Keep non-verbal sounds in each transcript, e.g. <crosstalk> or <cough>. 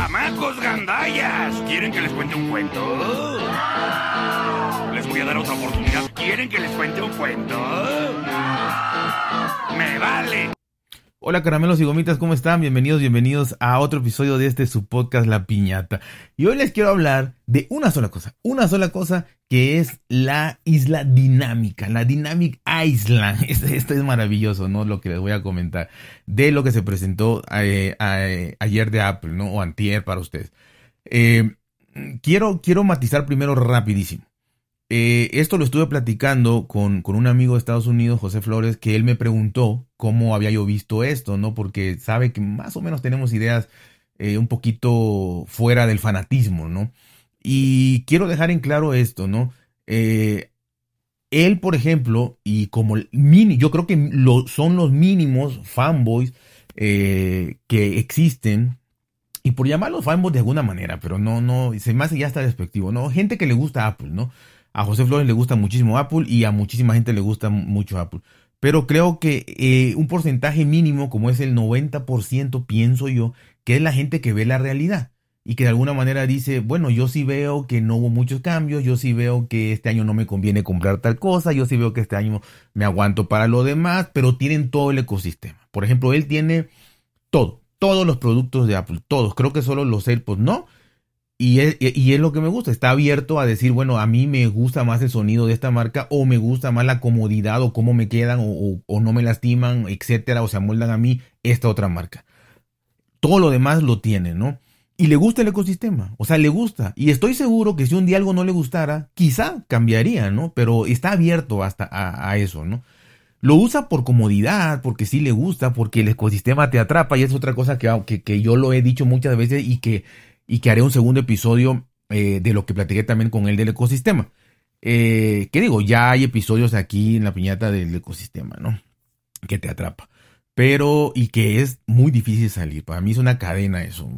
¡Chamacos gandallas! ¿Quieren que les cuente un cuento? Les voy a dar otra oportunidad. ¿Quieren que les cuente un cuento? ¡Me vale! Hola caramelos y gomitas, ¿cómo están? Bienvenidos, bienvenidos a otro episodio de este su podcast La Piñata. Y hoy les quiero hablar de una sola cosa, una sola cosa que es la isla dinámica, la Dynamic Island. <laughs> Esto, esto es maravilloso, ¿no? Lo que les voy a comentar de lo que se presentó eh, eh, ayer de Apple, ¿no? O antier para ustedes. Eh, quiero, quiero matizar primero rapidísimo. Eh, esto lo estuve platicando con, con, un amigo de Estados Unidos, José Flores, que él me preguntó cómo había yo visto esto, ¿no? Porque sabe que más o menos tenemos ideas eh, un poquito fuera del fanatismo, ¿no? Y quiero dejar en claro esto, ¿no? Eh, él, por ejemplo, y como mini, yo creo que son los mínimos fanboys que existen y por llamarlos fanboys de alguna manera, pero no, no, se me hace ya hasta despectivo, ¿no? Gente que le gusta Apple, ¿no? A José Flores le gusta muchísimo Apple y a muchísima gente le gusta mucho Apple. Pero creo que eh, un porcentaje mínimo, como es el 90%, pienso yo, que es la gente que ve la realidad y que de alguna manera dice, bueno, yo sí veo que no hubo muchos cambios, yo sí veo que este año no me conviene comprar tal cosa, yo sí veo que este año me aguanto para lo demás, pero tienen todo el ecosistema. Por ejemplo, él tiene todo, todos los productos de Apple, todos. Creo que solo los AirPods no y es, y es, lo que me gusta, está abierto a decir, bueno, a mí me gusta más el sonido de esta marca o me gusta más la comodidad o cómo me quedan o, o, no me lastiman, etcétera, o se amoldan a mí esta otra marca. Todo lo demás lo tiene, ¿no? Y le gusta el ecosistema, o sea, le gusta. Y estoy seguro que si un día algo no le gustara, quizá cambiaría, ¿no? Pero está abierto hasta a, a eso, ¿no? Lo usa por comodidad, porque sí le gusta, porque el ecosistema te atrapa y es otra cosa que, que, que yo lo he dicho muchas veces y que y que haré un segundo episodio eh, de lo que platiqué también con él del ecosistema. Eh, ¿Qué digo? Ya hay episodios aquí en la piñata del ecosistema, ¿no? Que te atrapa. Pero, y que es muy difícil salir. Para mí es una cadena eso.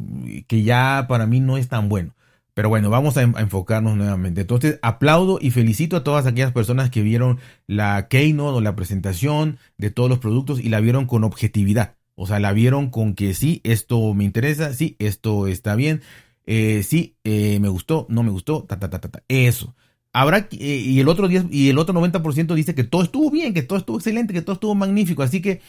Que ya para mí no es tan bueno. Pero bueno, vamos a, enfocarnos nuevamente. Entonces, aplaudo y felicito a todas aquellas personas que vieron la keynote o la presentación de todos los productos y la vieron con objetividad. O sea, la vieron con que sí, esto me interesa, sí, esto está bien, eh, sí, eh, me gustó, no me gustó, ta, ta, ta, ta, ta. Eso. Habrá, eh, y el otro 10, y el otro 90% dice que todo estuvo bien, que todo estuvo excelente, que todo estuvo magnífico. Así que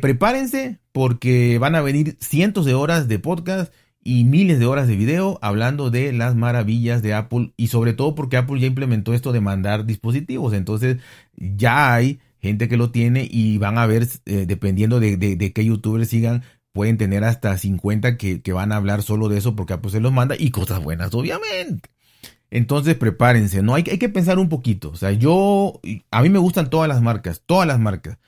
prepárense porque van a venir cientos de horas de podcast y miles de horas de video hablando de las maravillas de Apple y sobre todo porque Apple ya implementó esto de mandar dispositivos. Entonces ya hay gente que lo tiene y van a ver, eh, dependiendo de, de, qué youtubers sigan, pueden tener hasta 50 que, que, van a hablar solo de eso porque pues se los manda y cosas buenas, obviamente. Entonces prepárense, ¿no? Hay, hay que pensar un poquito. O sea, yo, a mí me gustan todas las marcas, todas las marcas,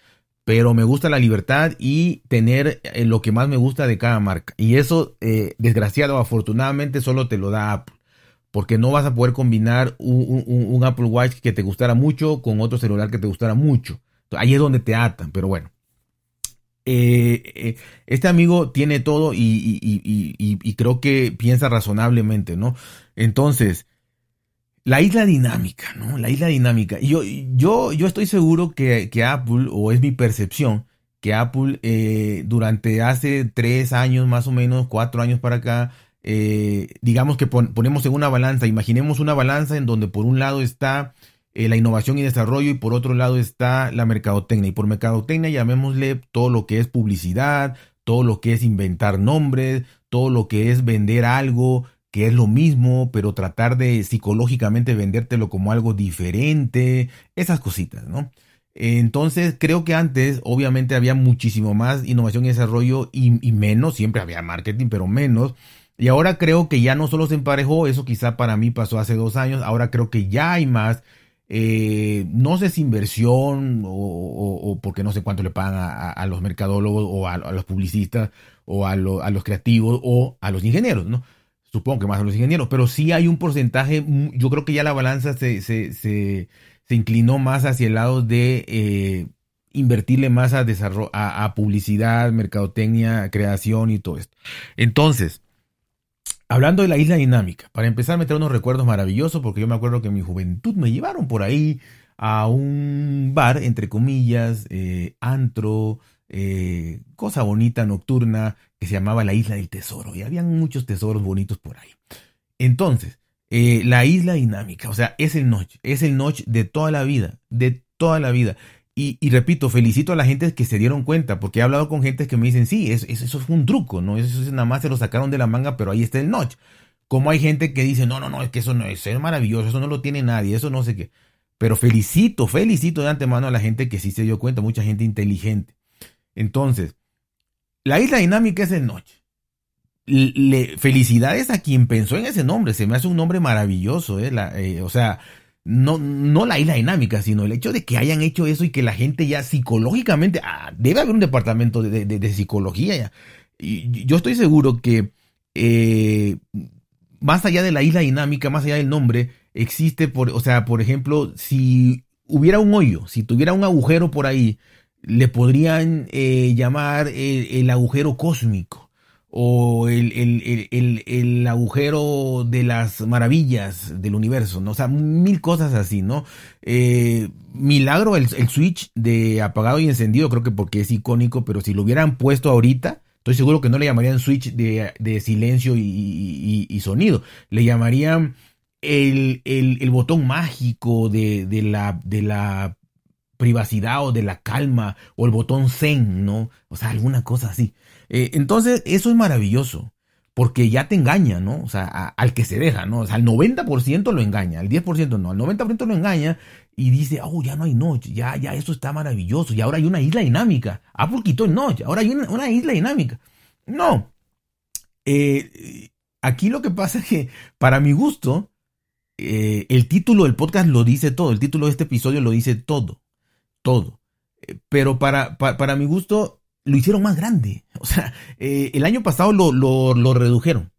pero me gusta la libertad y tener eh, lo que más me gusta de cada marca. Y eso, eh, desgraciado afortunadamente, solo te lo da Apple porque no vas a poder combinar un, Apple Watch que te gustara mucho con otro celular que te gustara mucho. Ahí es donde te atan, pero bueno. Eh, eh, este amigo tiene todo y, creo que piensa razonablemente, ¿no? Entonces, la isla dinámica, ¿no? La isla dinámica. Yo, yo, yo estoy seguro que, que Apple, o es mi percepción, que Apple eh, durante hace tres años más o menos, cuatro años para acá, eh, digamos que pon, ponemos en una balanza, imaginemos una balanza en donde por un lado está eh, la innovación y desarrollo y por otro lado está la mercadotecnia. Y por mercadotecnia llamémosle todo lo que es publicidad, todo lo que es inventar nombres, todo lo que es vender algo que es lo mismo, pero tratar de psicológicamente vendértelo como algo diferente, esas cositas, ¿no? Entonces creo que antes obviamente había muchísimo más innovación y desarrollo y menos, siempre había marketing, pero menos. Y ahora creo que ya no solo se emparejó, eso quizá para mí pasó hace dos años, ahora creo que ya hay más eh, no sé si inversión o, o, o, porque no sé cuánto le pagan a, a los mercadólogos o a, los publicistas o a, lo, a los creativos o a los ingenieros, ¿no? Supongo que más a los ingenieros, pero sí hay un porcentaje, yo creo que ya la balanza se, se, se, inclinó más hacia el lado de eh, invertirle más a, desarrollo, a publicidad, mercadotecnia, creación y todo esto. Entonces, Hablando de la isla dinámica, para empezar me trae unos recuerdos maravillosos porque yo me acuerdo que en mi juventud me llevaron por ahí a un bar, entre comillas, eh, antro, eh, cosa bonita nocturna que se llamaba la Isla del Tesoro. Y habían muchos tesoros bonitos por ahí. Entonces, eh, la isla dinámica, o sea, es el noche, es el noche de toda la vida, de toda la vida. Y, repito, felicito a la gente que se dieron cuenta, porque he hablado con gente que me dicen, sí, eso, eso fue un truco, ¿no? Eso, nada más se lo sacaron de la manga, pero ahí está el notch. Como hay gente que dice, no, no, no, es que eso no es, es maravilloso, eso no lo tiene nadie, eso no sé qué. Pero felicito, felicito de antemano a la gente que sí se dio cuenta, mucha gente inteligente. Entonces, la isla dinámica es el noche. Le, felicidades a quien pensó en ese nombre, se me hace un nombre maravilloso, ¿eh? eh o sea, no, no la isla dinámica, sino el hecho de que hayan hecho eso y que la gente ya psicológicamente, ah, debe haber un departamento de, psicología ya. Y yo estoy seguro que eh, más allá de la isla dinámica, más allá del nombre, existe, por, o sea, por ejemplo, si hubiera un hoyo, si tuviera un agujero por ahí, le podrían eh, llamar el agujero cósmico o el, el, el, agujero de las maravillas del universo, ¿no? O sea, mil cosas así, ¿no? Eh, milagro el, switch de apagado y encendido, creo que porque es icónico, pero si lo hubieran puesto ahorita, estoy seguro que no le llamarían switch de, de silencio y, y, sonido, le llamarían el, el, botón mágico de, de, la, de la privacidad o de la calma o el botón zen, ¿no? O sea, alguna cosa así. Eh, entonces, eso es maravilloso, porque ya te engaña, ¿no? O sea, al que se deja, ¿no? O sea, al 90% lo engaña, al 10% no, al 90% lo engaña y dice, oh, ya no hay noche, ya, ya, eso está maravilloso, y ahora hay una isla dinámica. Apple quitó el noche, ahora hay una, isla dinámica. No. Eh, aquí lo que pasa es que, para mi gusto, eh, el título del podcast lo dice todo, el título de este episodio lo dice todo, todo. Pero para, para mi gusto, lo hicieron más grande. <laughs> O sea, eh, el año pasado lo, lo, redujeron.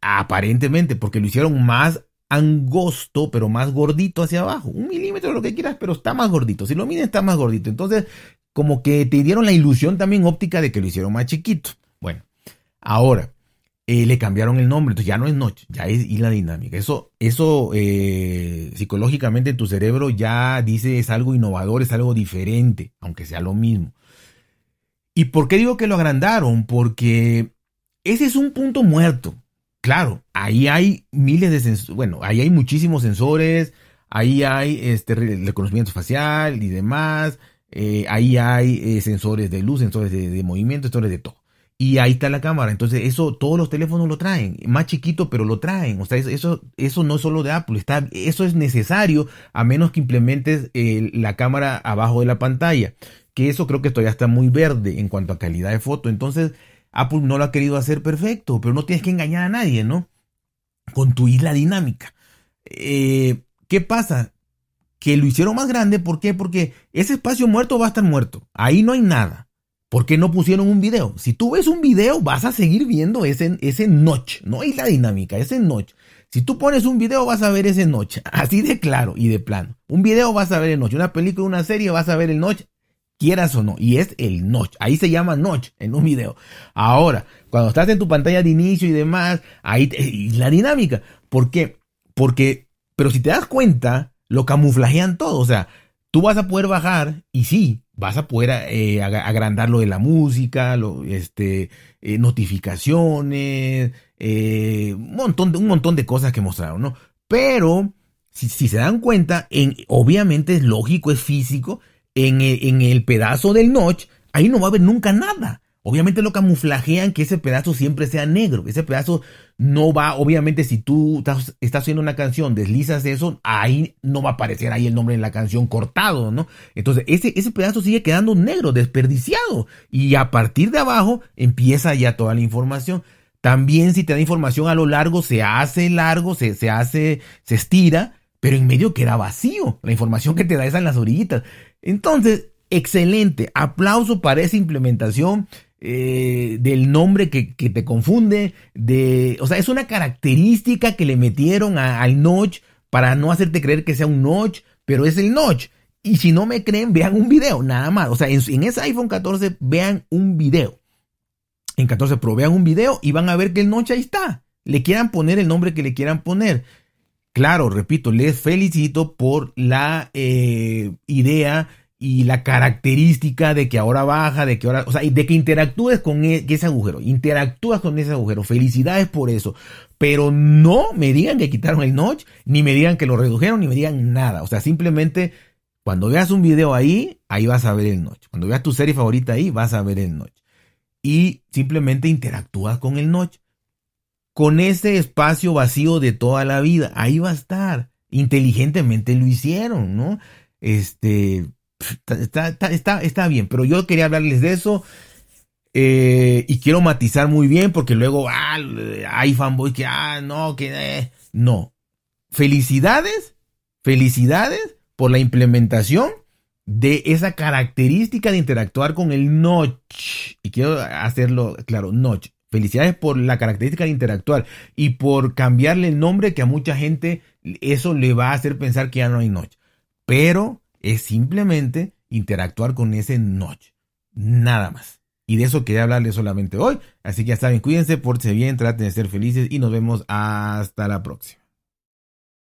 Aparentemente, porque lo hicieron más angosto, pero más gordito hacia abajo. Un milímetro, lo que quieras, pero está más gordito. Si lo miden, está más gordito. Entonces, como que te dieron la ilusión también óptica de que lo hicieron más chiquito. Bueno, ahora, eh, le cambiaron el nombre. Entonces ya no es noche, ya es isla dinámica. Eso, eso eh, psicológicamente en tu cerebro ya dice es algo innovador, es algo diferente, aunque sea lo mismo. ¿Y por qué digo que lo agrandaron? Porque ese es un punto muerto. Claro, ahí hay miles de sensores, bueno, ahí hay muchísimos sensores, ahí hay este reconocimiento facial y demás, eh, ahí hay sensores de luz, sensores de, movimiento, sensores de todo. Y ahí está la cámara. Entonces, eso todos los teléfonos lo traen. Más chiquito, pero lo traen. O sea, eso, eso no es solo de Apple. Está, eso es necesario a menos que implementes eh, la cámara abajo de la pantalla que eso creo que todavía está muy verde en cuanto a calidad de foto. Entonces, Apple no lo ha querido hacer perfecto, pero no tienes que engañar a nadie, ¿no? Con tu isla dinámica. Eh, ¿Qué pasa? Que lo hicieron más grande, ¿por qué? Porque ese espacio muerto va a estar muerto. Ahí no hay nada. ¿Por qué no pusieron un video? Si tú ves un video, vas a seguir viendo ese, ese notch, no isla dinámica, ese notch. Si tú pones un video, vas a ver ese notch, <laughs> así de claro y de plano. Un video vas a ver el notch, una película, una serie, vas a ver el notch quieras o no, y es el notch. Ahí se llama notch en un video. Ahora, cuando estás en tu pantalla de inicio y demás, ahí y la dinámica. ¿Por qué? Porque, pero si te das cuenta, lo camuflajean todo. O sea, tú vas a poder bajar y sí, vas a poder eh, agrandar lo de la música, lo, este, eh, notificaciones, eh, un, montón de, un montón de cosas que mostraron, ¿no? Pero, si, se dan cuenta, en, obviamente es lógico, es físico, en el, pedazo del notch, ahí no va a haber nunca nada. Obviamente lo camuflajean que ese pedazo siempre sea negro. Ese pedazo no va, obviamente si tú estás, haciendo una canción, deslizas eso, ahí no va a aparecer ahí el nombre de la canción cortado, ¿no? Entonces ese, ese pedazo sigue quedando negro, desperdiciado. Y a partir de abajo empieza ya toda la información. También si te da información a lo largo, se hace largo, se, se hace, se estira, pero en medio queda vacío. La información que te da es en las orillitas. Entonces, excelente. Aplauso para esa implementación. Eh, del nombre que, te confunde, de, o sea, es una característica que le metieron al notch para no hacerte creer que sea un notch, pero es el notch. Y si no me creen, vean un video, nada más. O sea, en, en ese iPhone 14 vean un video. En 14 Pro vean un video y van a ver que el notch ahí está. Le quieran poner el nombre que le quieran poner. Claro, repito, les felicito por la eh, idea y la característica de que ahora baja, de que ahora, o sea, de que interactúes con e, ese agujero, interactúas con ese agujero. Felicidades por eso. Pero no me digan que quitaron el notch, ni me digan que lo redujeron, ni me digan nada. O sea, simplemente cuando veas un video ahí, ahí vas a ver el notch. Cuando veas tu serie favorita ahí, vas a ver el notch. Y simplemente interactúas con el notch. Con ese espacio vacío de toda la vida, ahí va a estar. Inteligentemente lo hicieron, ¿no? Este, está, está, está, bien, pero yo quería hablarles de eso. Eh, y quiero matizar muy bien porque luego ah, hay fanboy que, ah, no, que eh". no. Felicidades, felicidades por la implementación de esa característica de interactuar con el notch. Y quiero hacerlo claro, notch. Felicidades por la característica de interactuar y por cambiarle el nombre que a mucha gente eso le va a hacer pensar que ya no hay notch. Pero es simplemente interactuar con ese notch. Nada más. Y de eso quería hablarles solamente hoy. Así que ya saben, cuídense, pórtense bien, traten de ser felices y nos vemos hasta la próxima.